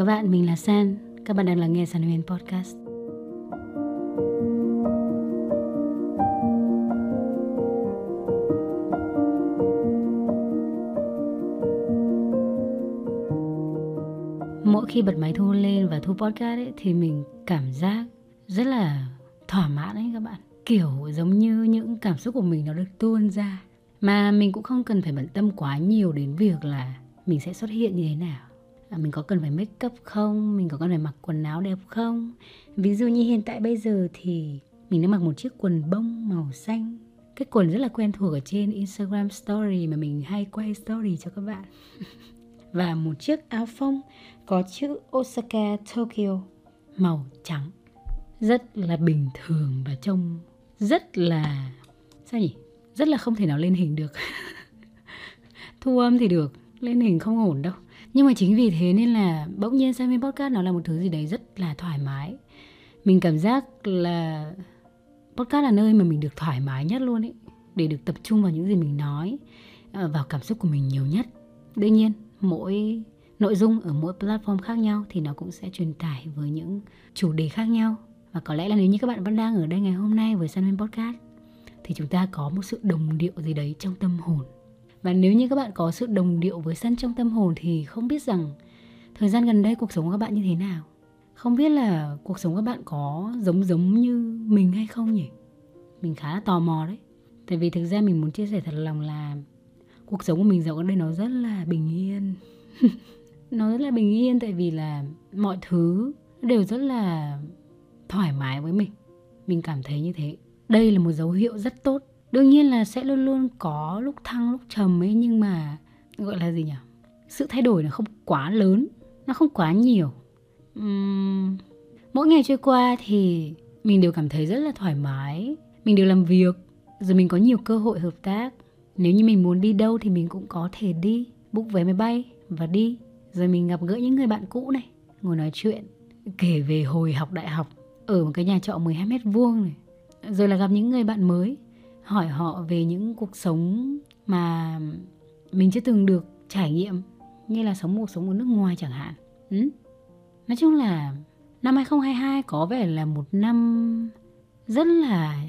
các bạn, mình là San. Các bạn đang lắng nghe San Huyền Podcast. Mỗi khi bật máy thu lên và thu podcast ấy, thì mình cảm giác rất là thỏa mãn ấy các bạn. Kiểu giống như những cảm xúc của mình nó được tuôn ra. Mà mình cũng không cần phải bận tâm quá nhiều đến việc là mình sẽ xuất hiện như thế nào À, mình có cần phải make up không? Mình có cần phải mặc quần áo đẹp không? Ví dụ như hiện tại bây giờ thì mình đang mặc một chiếc quần bông màu xanh. Cái quần rất là quen thuộc ở trên Instagram Story mà mình hay quay story cho các bạn. Và một chiếc áo phông có chữ Osaka, Tokyo, màu trắng. Rất là bình thường và trông rất là, sao nhỉ? Rất là không thể nào lên hình được. Thu âm thì được, lên hình không ổn đâu nhưng mà chính vì thế nên là bỗng nhiên xem bên podcast nó là một thứ gì đấy rất là thoải mái. Mình cảm giác là podcast là nơi mà mình được thoải mái nhất luôn ấy, để được tập trung vào những gì mình nói ờ, vào cảm xúc của mình nhiều nhất. Đương nhiên, mỗi nội dung ở mỗi platform khác nhau thì nó cũng sẽ truyền tải với những chủ đề khác nhau. Và có lẽ là nếu như các bạn vẫn đang ở đây ngày hôm nay với Sunwin Podcast, thì chúng ta có một sự đồng điệu gì đấy trong tâm hồn và nếu như các bạn có sự đồng điệu với sân trong tâm hồn thì không biết rằng thời gian gần đây cuộc sống của các bạn như thế nào. Không biết là cuộc sống các bạn có giống giống như mình hay không nhỉ? Mình khá là tò mò đấy. Tại vì thực ra mình muốn chia sẻ thật lòng là cuộc sống của mình dạo gần đây nó rất là bình yên. Nó rất là bình yên tại vì là mọi thứ đều rất là thoải mái với mình. Mình cảm thấy như thế. Đây là một dấu hiệu rất tốt đương nhiên là sẽ luôn luôn có lúc thăng lúc trầm ấy nhưng mà gọi là gì nhỉ? Sự thay đổi nó không quá lớn nó không quá nhiều. Uhm, mỗi ngày trôi qua thì mình đều cảm thấy rất là thoải mái. Mình đều làm việc rồi mình có nhiều cơ hội hợp tác. Nếu như mình muốn đi đâu thì mình cũng có thể đi book vé máy bay và đi. Rồi mình gặp gỡ những người bạn cũ này ngồi nói chuyện kể về hồi học đại học ở một cái nhà trọ 12 mét vuông này. Rồi là gặp những người bạn mới hỏi họ về những cuộc sống mà mình chưa từng được trải nghiệm, như là sống cuộc sống ở nước ngoài chẳng hạn. Ừ? nói chung là năm 2022 có vẻ là một năm rất là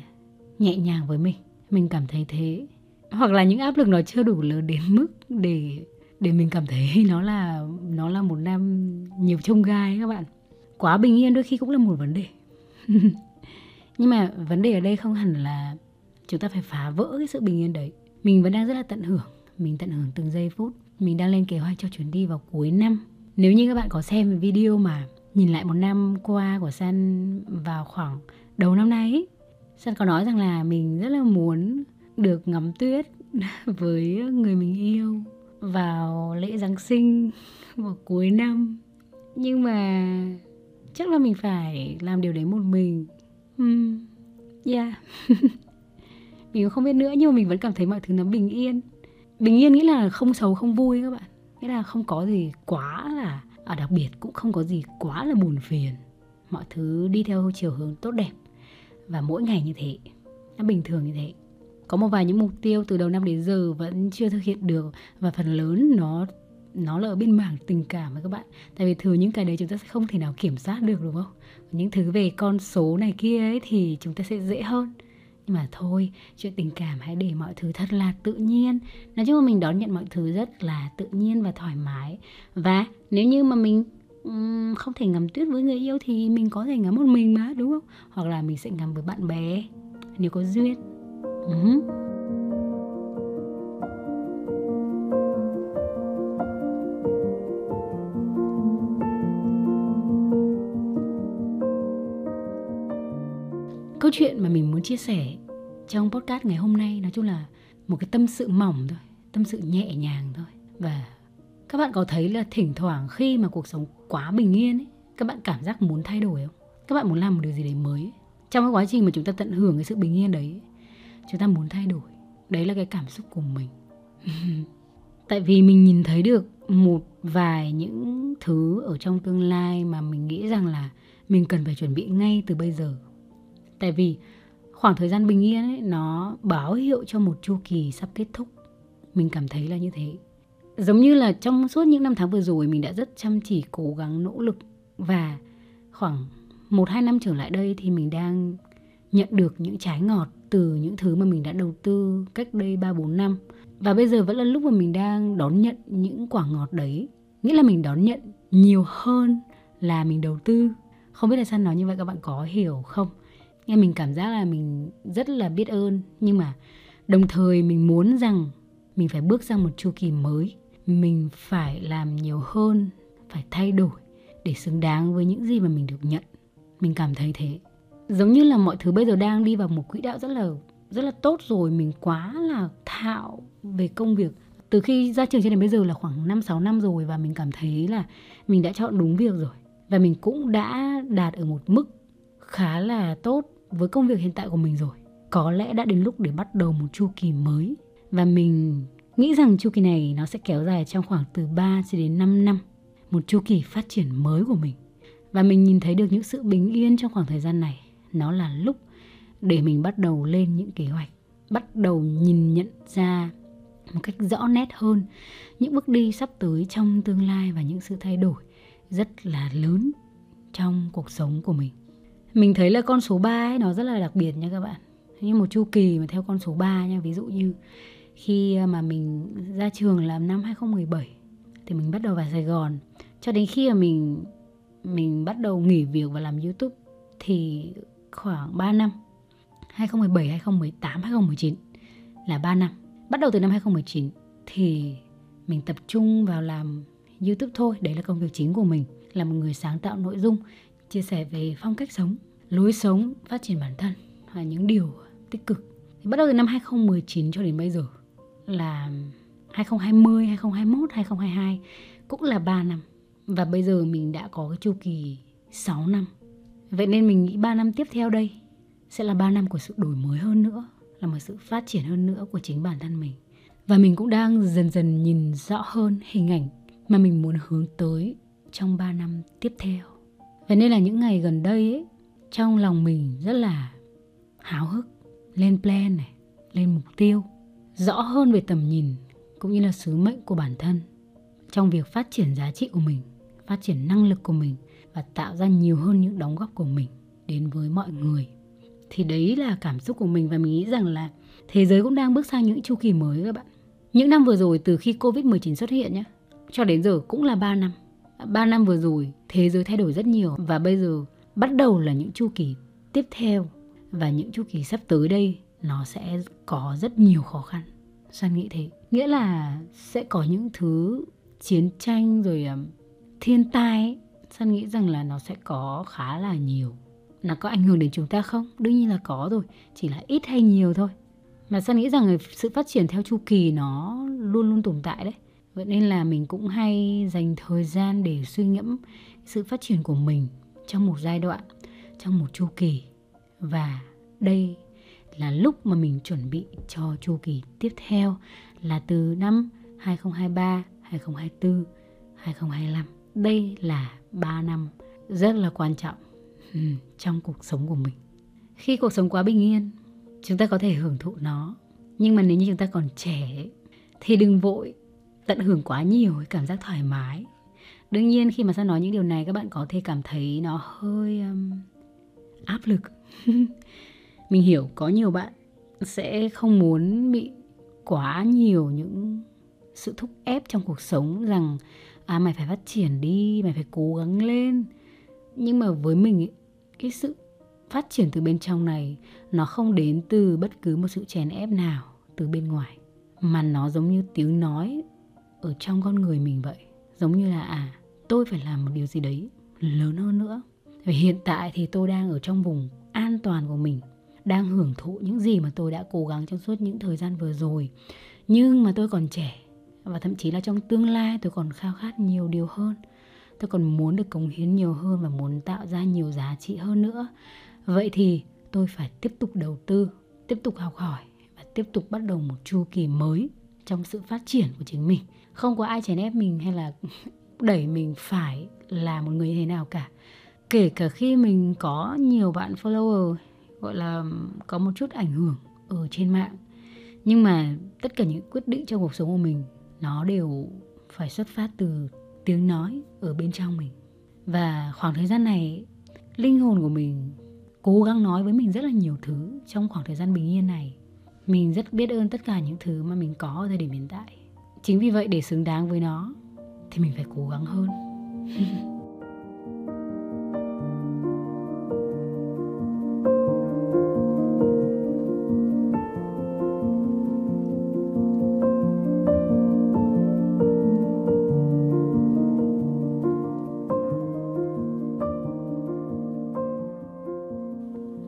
nhẹ nhàng với mình. Mình cảm thấy thế. Hoặc là những áp lực nó chưa đủ lớn đến mức để để mình cảm thấy nó là nó là một năm nhiều trông gai các bạn. Quá bình yên đôi khi cũng là một vấn đề. Nhưng mà vấn đề ở đây không hẳn là chúng ta phải phá vỡ cái sự bình yên đấy. Mình vẫn đang rất là tận hưởng. Mình tận hưởng từng giây phút. Mình đang lên kế hoạch cho chuyến đi vào cuối năm. Nếu như các bạn có xem video mà nhìn lại một năm qua của San vào khoảng đầu năm nay ấy, San có nói rằng là mình rất là muốn được ngắm tuyết với người mình yêu vào lễ Giáng sinh vào cuối năm. Nhưng mà chắc là mình phải làm điều đấy một mình. Um, yeah. mình không biết nữa nhưng mà mình vẫn cảm thấy mọi thứ nó bình yên. Bình yên nghĩa là không xấu không vui các bạn. Nghĩa là không có gì quá là à, đặc biệt cũng không có gì quá là buồn phiền. Mọi thứ đi theo chiều hướng tốt đẹp. Và mỗi ngày như thế nó bình thường như thế. Có một vài những mục tiêu từ đầu năm đến giờ vẫn chưa thực hiện được. Và phần lớn nó nó là ở bên mảng tình cảm với các bạn. Tại vì thường những cái đấy chúng ta sẽ không thể nào kiểm soát được đúng không? Những thứ về con số này kia ấy thì chúng ta sẽ dễ hơn nhưng mà thôi chuyện tình cảm hãy để mọi thứ thật là tự nhiên. Nói chung là mình đón nhận mọi thứ rất là tự nhiên và thoải mái. Và nếu như mà mình um, không thể ngắm tuyết với người yêu thì mình có thể ngắm một mình mà đúng không? Hoặc là mình sẽ ngắm với bạn bè nếu có duyên. Uh-huh. Chuyện mà mình muốn chia sẻ trong podcast ngày hôm nay, nói chung là một cái tâm sự mỏng thôi, tâm sự nhẹ nhàng thôi. Và các bạn có thấy là thỉnh thoảng khi mà cuộc sống quá bình yên ấy, các bạn cảm giác muốn thay đổi không? Các bạn muốn làm một điều gì đấy mới ấy. trong cái quá trình mà chúng ta tận hưởng cái sự bình yên đấy, chúng ta muốn thay đổi. Đấy là cái cảm xúc của mình. Tại vì mình nhìn thấy được một vài những thứ ở trong tương lai mà mình nghĩ rằng là mình cần phải chuẩn bị ngay từ bây giờ tại vì khoảng thời gian bình yên ấy, nó báo hiệu cho một chu kỳ sắp kết thúc mình cảm thấy là như thế giống như là trong suốt những năm tháng vừa rồi, mình đã rất chăm chỉ, cố gắng, nỗ lực và khoảng một, hai năm trở lại đây thì mình đang nhận được những trái ngọt từ những thứ mà mình đã đầu tư cách đây 3-4 năm. Và bây giờ vẫn là lúc mà mình đang đón nhận những quả ngọt đấy. Nghĩa là mình đón nhận nhiều hơn là mình đầu tư. Không biết là sao nói như vậy, các bạn có hiểu không? Nghe mình cảm giác là mình rất là biết ơn. Nhưng mà đồng thời mình muốn rằng mình phải bước sang một chu kỳ mới. Mình phải làm nhiều hơn, phải thay đổi để xứng đáng với những gì mà mình được nhận. Mình cảm thấy thế. Giống như là mọi thứ bây giờ đang đi vào một quỹ đạo rất là rất là tốt rồi. Mình quá là thạo về công việc. Từ khi ra trường cho đến bây giờ là khoảng 5 6 năm rồi và mình cảm thấy là mình đã chọn đúng việc rồi. Và mình cũng đã đạt ở một mức khá là tốt với công việc hiện tại của mình rồi. Có lẽ đã đến lúc để bắt đầu một chu kỳ mới và mình nghĩ rằng chu kỳ này nó sẽ kéo dài trong khoảng từ 3 cho đến 5 năm, một chu kỳ phát triển mới của mình. Và mình nhìn thấy được những sự bình yên trong khoảng thời gian này nó là lúc để mình bắt đầu lên những kế hoạch bắt đầu nhìn nhận ra một cách rõ nét hơn những bước đi sắp tới trong tương lai và những sự thay đổi rất là lớn trong cuộc sống của mình. Mình thấy là con số 3 ấy nó rất là đặc biệt nha các bạn. Như một chu kỳ mà theo con số 3 nha, ví dụ như khi à, mà mình ra trường là năm 2017 thì mình bắt đầu vào Sài Gòn. Cho đến khi mà mình mình bắt đầu nghỉ việc và làm YouTube thì khoảng 3 năm 2017, 2018, 2019 là 3 năm. Bắt đầu từ năm 2019 thì mình tập trung vào làm YouTube thôi Đấy là công việc chính của mình Là một người sáng tạo nội dung. Chia sẻ về phong cách sống, lối sống, phát triển bản thân Và những điều tích cực thì Bắt đầu từ năm 2019 cho đến bây giờ Là 2020, 2021, 2022 Cũng là 3 năm Và bây giờ mình đã có cái chu kỳ 6 năm Vậy nên mình nghĩ 3 năm tiếp theo đây sẽ là 3 năm của sự đổi mới hơn nữa, là một sự phát triển hơn nữa của chính bản thân mình. Và mình cũng đang dần dần nhìn rõ hơn hình ảnh mà mình muốn hướng tới trong 3 năm tiếp theo. Vậy nên là những ngày gần đây ấy, trong lòng mình rất là háo hức, lên plan này, lên mục tiêu, rõ hơn về tầm nhìn cũng như là sứ mệnh của bản thân trong việc phát triển giá trị của mình, phát triển năng lực của mình và tạo ra nhiều hơn những đóng góp của mình đến với mọi người. Thì đấy là cảm xúc của mình và mình nghĩ rằng là thế giới cũng đang bước sang những chu kỳ mới các bạn. Những năm vừa rồi từ khi Covid-19 xuất hiện nhé cho đến giờ cũng là 3 năm. 3 năm vừa rồi thế giới thay đổi rất nhiều và bây giờ bắt đầu là những chu kỳ tiếp theo. Và những chu kỳ sắp tới đây nó sẽ có rất nhiều khó khăn. San nghĩ thế? Nghĩa là sẽ có những thứ chiến tranh rồi à, thiên tai ấy, San nghĩ rằng là nó sẽ có khá là nhiều? Nó có ảnh hưởng đến chúng ta không? Đương nhiên là có rồi Chỉ là ít hay nhiều thôi. Mà San nghĩ rằng sự phát triển theo chu kỳ nó luôn luôn tồn tại đấy? Vậy nên là mình cũng hay dành thời gian để suy ngẫm sự phát triển của mình trong một giai đoạn, trong một chu kỳ. Và đây là lúc mà mình chuẩn bị cho chu kỳ tiếp theo là từ năm 2023, 2024, 2025. Đây là 3 năm rất là quan trọng trong cuộc sống của mình. Khi cuộc sống quá bình yên, chúng ta có thể hưởng thụ nó. Nhưng mà nếu như chúng ta còn trẻ thì đừng vội tận hưởng quá nhiều cái cảm giác thoải mái. Đương nhiên khi mà sao nói những điều này các bạn có thể cảm thấy nó hơi um, áp lực. mình hiểu có nhiều bạn sẽ không muốn bị quá nhiều những sự thúc ép trong cuộc sống rằng à mày phải phát triển đi mày phải cố gắng lên nhưng mà với mình ấy, cái sự phát triển từ bên trong này nó không đến từ bất cứ một sự chèn ép nào từ bên ngoài mà nó giống như tiếng nói ở trong con người mình vậy. Giống như là à tôi phải làm một điều gì đấy lớn hơn nữa. Vì hiện tại thì tôi đang ở trong vùng an toàn của mình, đang hưởng thụ những gì mà tôi đã cố gắng trong suốt những thời gian vừa rồi. Nhưng mà tôi còn trẻ, và thậm chí là trong tương lai tôi còn khao khát nhiều điều hơn. Tôi còn muốn được cống hiến nhiều hơn và muốn tạo ra nhiều giá trị hơn nữa. Vậy thì tôi phải tiếp tục đầu tư, tiếp tục học hỏi và tiếp tục bắt đầu một chu kỳ mới trong sự phát triển của chính mình không có ai chèn ép mình hay là đẩy mình phải là một người như thế nào cả. Kể cả khi mình có nhiều bạn follower, gọi là, có một chút ảnh hưởng ở trên mạng, nhưng mà tất cả những quyết định trong cuộc sống của mình, nó đều phải xuất phát từ tiếng nói ở bên trong mình. Và khoảng thời gian này, linh hồn của mình cố gắng nói với mình rất là nhiều thứ trong khoảng thời gian bình yên này. Mình rất biết ơn tất cả những thứ mà mình có ở thời điểm hiện tại chính vì vậy để xứng đáng với nó, thì mình phải cố gắng hơn.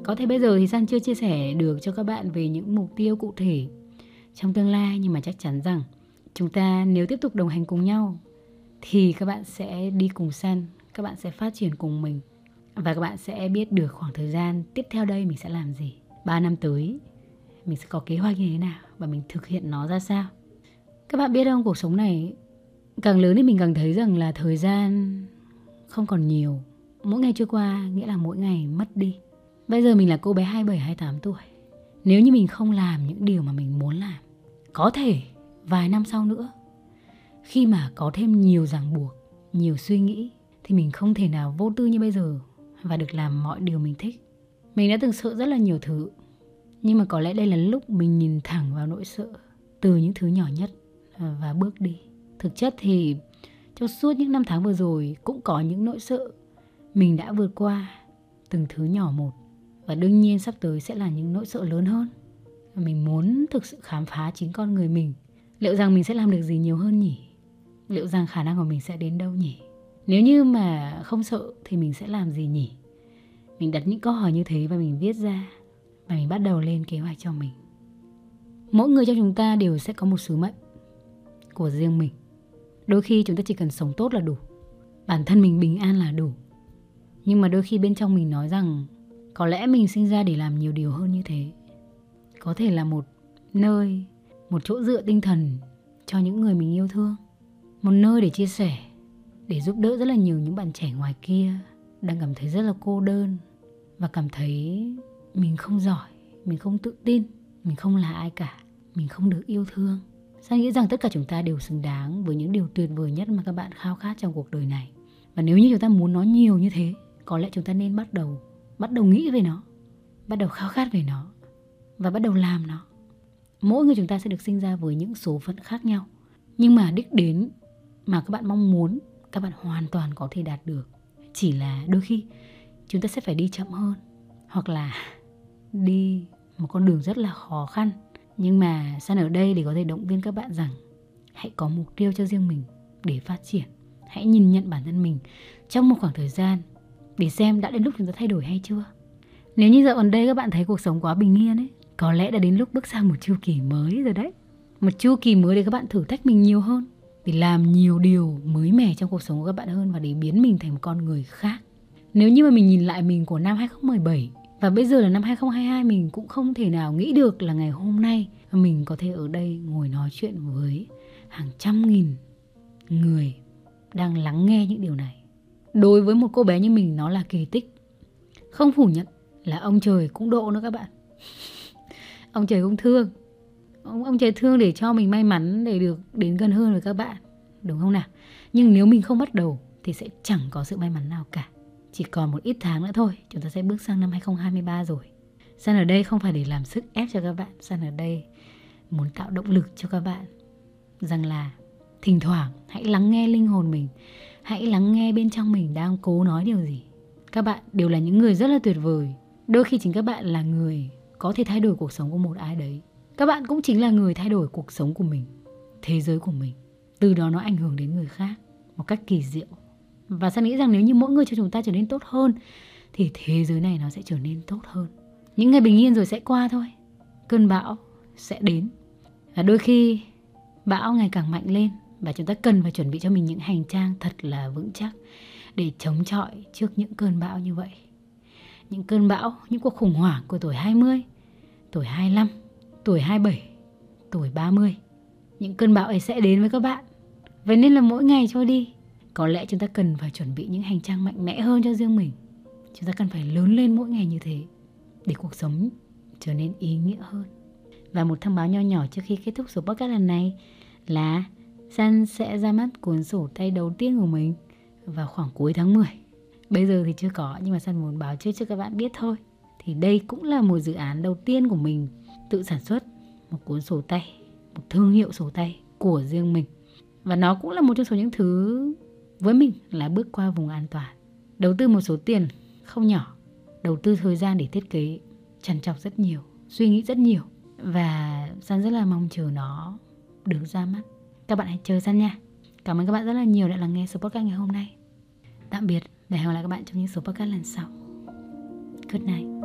Có thể bây giờ thì San chưa chia sẻ được cho các bạn về những mục tiêu cụ thể trong tương lai, nhưng mà chắc chắn rằng chúng ta nếu tiếp tục đồng hành cùng nhau thì các bạn sẽ đi cùng San, các bạn sẽ phát triển cùng mình và các bạn sẽ biết được khoảng thời gian tiếp theo đây mình sẽ làm gì. 3 năm tới mình sẽ có kế hoạch như thế nào và mình thực hiện nó ra sao. Các bạn biết không, cuộc sống này càng lớn thì mình càng thấy rằng là thời gian không còn nhiều. Mỗi ngày trôi qua nghĩa là mỗi ngày mất đi. Bây giờ mình là cô bé 27, 28 tuổi. Nếu như mình không làm những điều mà mình muốn làm, có thể vài năm sau nữa, khi mà có thêm nhiều ràng buộc, nhiều suy nghĩ, thì mình không thể nào vô tư như bây giờ và được làm mọi điều mình thích. Mình đã từng sợ rất là nhiều thứ, nhưng mà có lẽ đây là lúc mình nhìn thẳng vào nỗi sợ từ những thứ nhỏ nhất ờ, và bước đi. Thực chất thì trong suốt những năm tháng vừa rồi cũng có những nỗi sợ mình đã vượt qua từng thứ nhỏ một và đương nhiên sắp tới sẽ là những nỗi sợ lớn hơn mình muốn thực sự khám phá chính con người mình liệu rằng mình sẽ làm được gì nhiều hơn nhỉ? Liệu rằng khả năng của mình sẽ đến đâu nhỉ? Nếu như mà không sợ thì mình sẽ làm gì nhỉ? Mình đặt những câu hỏi như thế và mình viết ra và mình bắt đầu lên kế hoạch cho mình. Mỗi người trong chúng ta đều sẽ có một sứ mệnh của riêng mình. Đôi khi chúng ta chỉ cần sống tốt là đủ, bản thân mình bình an là đủ. Nhưng mà đôi khi bên trong mình nói rằng có lẽ mình sinh ra để làm nhiều điều hơn như thế. Có thể là một nơi một chỗ dựa tinh thần cho những người mình yêu thương một nơi để chia sẻ để giúp đỡ rất là nhiều những bạn trẻ ngoài kia đang cảm thấy rất là cô đơn và cảm thấy mình không giỏi mình không tự tin mình không là ai cả mình không được yêu thương Sao nghĩ rằng tất cả chúng ta đều xứng đáng với những điều tuyệt vời nhất mà các bạn khao khát trong cuộc đời này. Và nếu như chúng ta muốn nó nhiều như thế, có lẽ chúng ta nên bắt đầu bắt đầu nghĩ về nó bắt đầu khao khát về nó và bắt đầu làm nó mỗi người chúng ta sẽ được sinh ra với những số phận khác nhau. Nhưng mà đích đến mà các bạn mong muốn các bạn hoàn toàn có thể đạt được chỉ là đôi khi chúng ta sẽ phải đi chậm hơn hoặc là đi một con đường rất là khó khăn. Nhưng mà san ở đây để có thể động viên các bạn rằng hãy có mục tiêu cho riêng mình để phát triển. Hãy nhìn nhận bản thân mình trong một khoảng thời gian để xem đã đến lúc chúng ta thay đổi hay chưa. Nếu như dạo gần đây các bạn thấy cuộc sống quá bình yên ấy, có lẽ đã đến lúc bước sang một chu kỳ mới rồi đấy. Một chu kỳ mới để các bạn thử thách mình nhiều hơn, để làm nhiều điều mới mẻ trong cuộc sống của các bạn hơn và để biến mình thành một con người khác. Nếu như mà mình nhìn lại mình của năm 2017 và bây giờ là năm 2022 mình cũng không thể nào nghĩ được là ngày hôm nay mình có thể ở đây ngồi nói chuyện với hàng trăm nghìn người đang lắng nghe những điều này đối với một cô bé như mình nó là kỳ tích không phủ nhận là ông trời cũng độ nữa các bạn ông trời cũng thương. Ông, ông trời thương để cho mình may mắn để được đến gần hơn với các bạn đúng không nào? Nhưng nếu mình không bắt đầu thì sẽ chẳng có sự may mắn nào cả. Chỉ còn một ít tháng nữa thôi chúng ta sẽ bước sang năm 2023 rồi. San ở đây không phải để làm sức ép cho các bạn. San ở đây muốn tạo động lực cho các bạn. Rằng là thỉnh thoảng hãy lắng nghe linh hồn mình hãy lắng nghe bên trong mình đang cố nói điều gì. Các bạn đều là những người rất là tuyệt vời. Đôi khi chính các bạn là người có thể thay đổi cuộc sống của một ai đấy. Các bạn cũng chính là người thay đổi cuộc sống của mình thế giới của mình. Từ đó nó ảnh hưởng đến người khác một cách kỳ diệu. Và sao nghĩ rằng nếu như mỗi người cho chúng ta trở nên tốt hơn thì thế giới này nó sẽ trở nên tốt hơn. Những ngày bình yên rồi sẽ qua thôi. Cơn bão sẽ đến. Và đôi khi bão ngày càng mạnh lên và chúng ta cần phải chuẩn bị cho mình những hành trang thật là vững chắc để chống chọi trước những cơn bão như vậy. Những cơn bão, những cuộc khủng hoảng của tuổi 20, tuổi 25, tuổi 27, tuổi 30. Những cơn bão ấy sẽ đến với các bạn. Vậy nên là mỗi ngày trôi đi, có lẽ chúng ta cần phải chuẩn bị những hành trang mạnh mẽ hơn cho riêng mình. Chúng ta cần phải lớn lên mỗi ngày như thế để cuộc sống trở nên ý nghĩa hơn. Và một thông báo nho nhỏ trước khi kết thúc số podcast lần này là San sẽ ra mắt cuốn sổ tay đầu tiên của mình vào khoảng cuối tháng 10. Bây giờ thì chưa có nhưng mà San muốn báo trước cho các bạn biết thôi. Thì đây cũng là một dự án đầu tiên của mình tự sản xuất một cuốn sổ tay, một thương hiệu sổ tay của riêng mình. Và nó cũng là một trong số những thứ với mình là bước qua vùng an toàn. Đầu tư một số tiền không nhỏ, đầu tư thời gian để thiết kế, trằn trọc rất nhiều, suy nghĩ rất nhiều và San rất là mong chờ nó được ra mắt. Các bạn hãy chờ San nha. Cảm ơn các bạn rất là nhiều đã lắng nghe số podcast ngày hôm nay. Tạm biệt, để hẹn gặp lại các bạn trong những số podcast lần sau. Good night.